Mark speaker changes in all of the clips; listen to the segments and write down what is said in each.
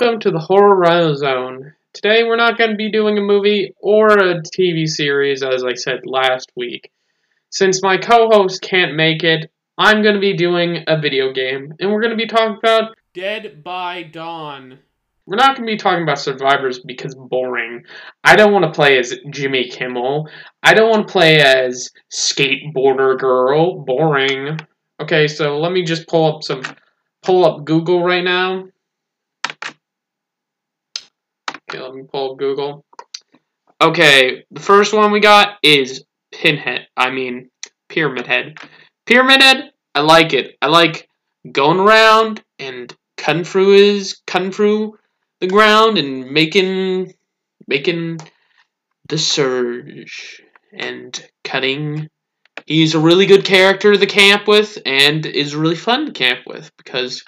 Speaker 1: Welcome to the Horror Zone. Today we're not going to be doing a movie or a TV series, as I said last week. Since my co-host can't make it, I'm going to be doing a video game, and we're going to be talking about Dead by Dawn. We're not going to be talking about Survivors because boring. I don't want to play as Jimmy Kimmel. I don't want to play as Skateboarder Girl. Boring. Okay, so let me just pull up some pull up Google right now. Okay, let me pull Google. Okay, the first one we got is Pinhead. I mean, Pyramid Head. Pyramid Head, I like it. I like going around and cutting through his cutting through the ground and making making the surge and cutting. He's a really good character to camp with and is really fun to camp with because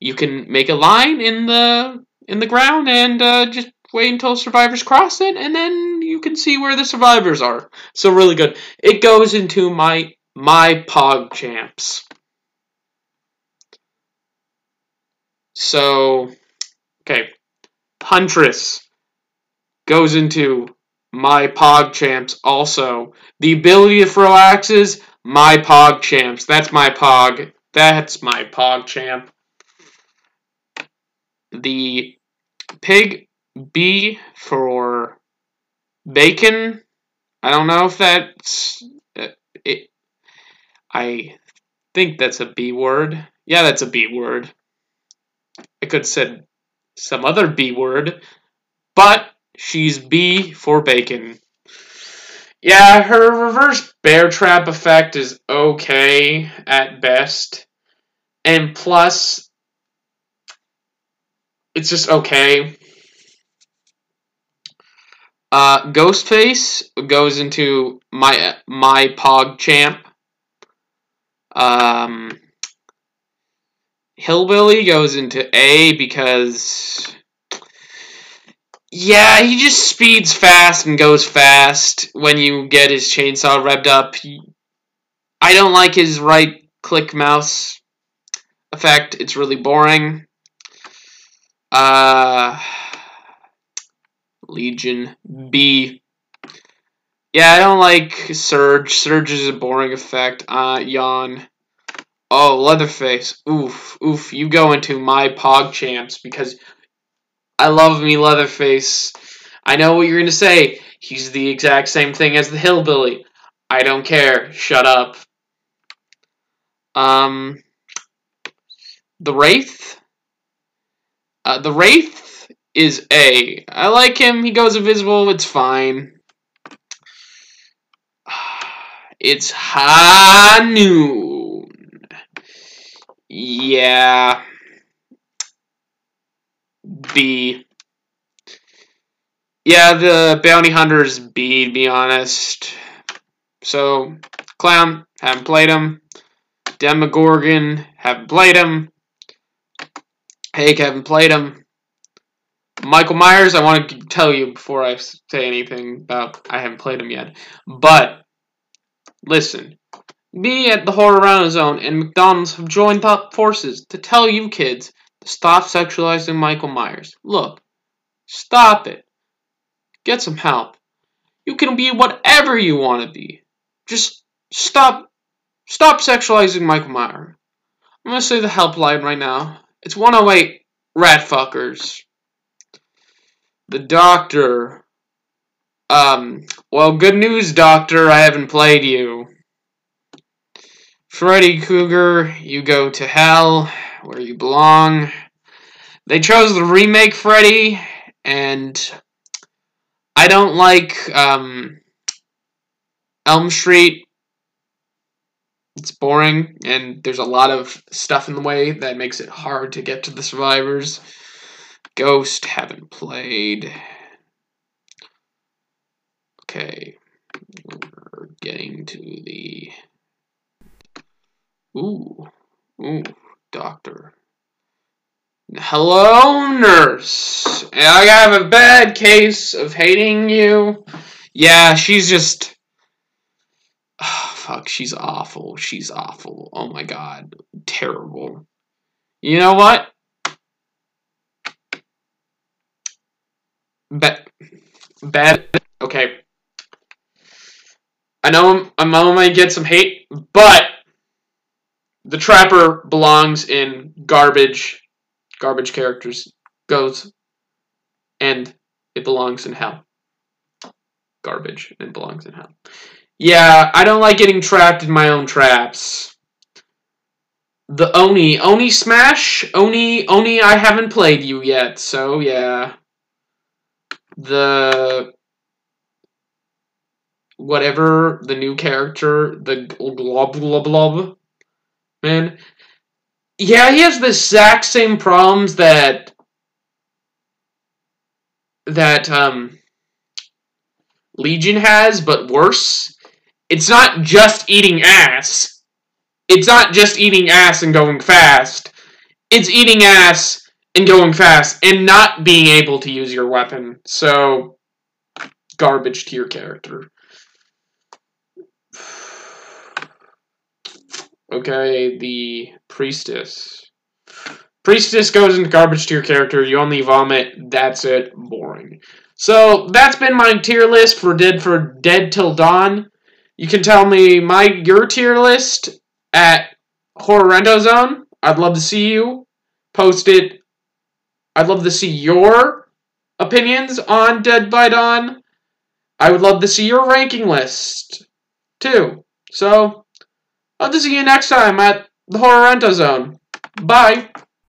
Speaker 1: you can make a line in the in the ground and uh, just wait until survivors cross it and then you can see where the survivors are. So really good. It goes into my my pog champs. So okay, Huntress goes into my Pog Champs also. The ability to throw axes, my Pog Champs. That's my Pog. That's my Pog Champ. The Pig B for bacon. I don't know if that's uh, it. I think that's a B word. Yeah, that's a B word. I could have said some other B word, but she's B for bacon. Yeah, her reverse bear trap effect is okay at best. And plus, it's just okay. Uh, Ghostface goes into my my Pog Champ. Um, Hillbilly goes into A because yeah, he just speeds fast and goes fast when you get his chainsaw revved up. I don't like his right click mouse effect. It's really boring. Uh Legion B. Yeah, I don't like Surge. Surge is a boring effect. Uh Yawn. Oh, Leatherface. Oof, oof. You go into my Pog Champs because I love me Leatherface. I know what you're to say. He's the exact same thing as the Hillbilly. I don't care. Shut up. Um, the Wraith. Uh, the Wraith is A. I like him. He goes invisible. It's fine. It's Hanu. Yeah. B. Yeah, the bounty hunter's B, to be honest. So, Clown, haven't played him. Demogorgon, haven't played him. Hake, haven't played him. Michael Myers, I want to tell you before I say anything about I haven't played him yet. But, listen, me at the Horror Rhino Zone and McDonald's have joined up forces to tell you kids to stop sexualizing Michael Myers. Look, stop it. Get some help. You can be whatever you want to be. Just stop stop sexualizing Michael Myers. I'm gonna say the helpline right now. It's 108 rat fuckers. The doctor. Um, well, good news, doctor. I haven't played you. Freddy Krueger, you go to hell where you belong. They chose the remake Freddy, and I don't like um, Elm Street. It's boring, and there's a lot of stuff in the way that makes it hard to get to the survivors. Ghost, haven't played. Okay, we're getting to the Ooh. Ooh, doctor. Hello, nurse. I have a bad case of hating you. Yeah, she's just. Fuck, she's awful. She's awful. Oh my god. Terrible. You know what? bad, bad. Okay. I know I'm, I'm, I might get some hate, but the Trapper belongs in garbage, garbage characters goes, and it belongs in hell. Garbage and belongs in hell. Yeah, I don't like getting trapped in my own traps. The Oni. Oni Smash? Oni, Oni, I haven't played you yet, so yeah. The... Whatever, the new character, the glob glob glob, man. Yeah, he has the exact same problems that... That, um... Legion has, but worse. It's not just eating ass it's not just eating ass and going fast. It's eating ass and going fast and not being able to use your weapon. So, garbage to your character. Okay, the priestess. Priestess goes into garbage to your character. You only vomit. That's it. Boring. So that's been my tier list for Dead for Dead Till Dawn. You can tell me my your tier list at Horrendo Zone. I'd love to see you post it. I'd love to see your opinions on Dead by Dawn. I would love to see your ranking list too. So, I'll see you next time at the Horrendo Zone. Bye.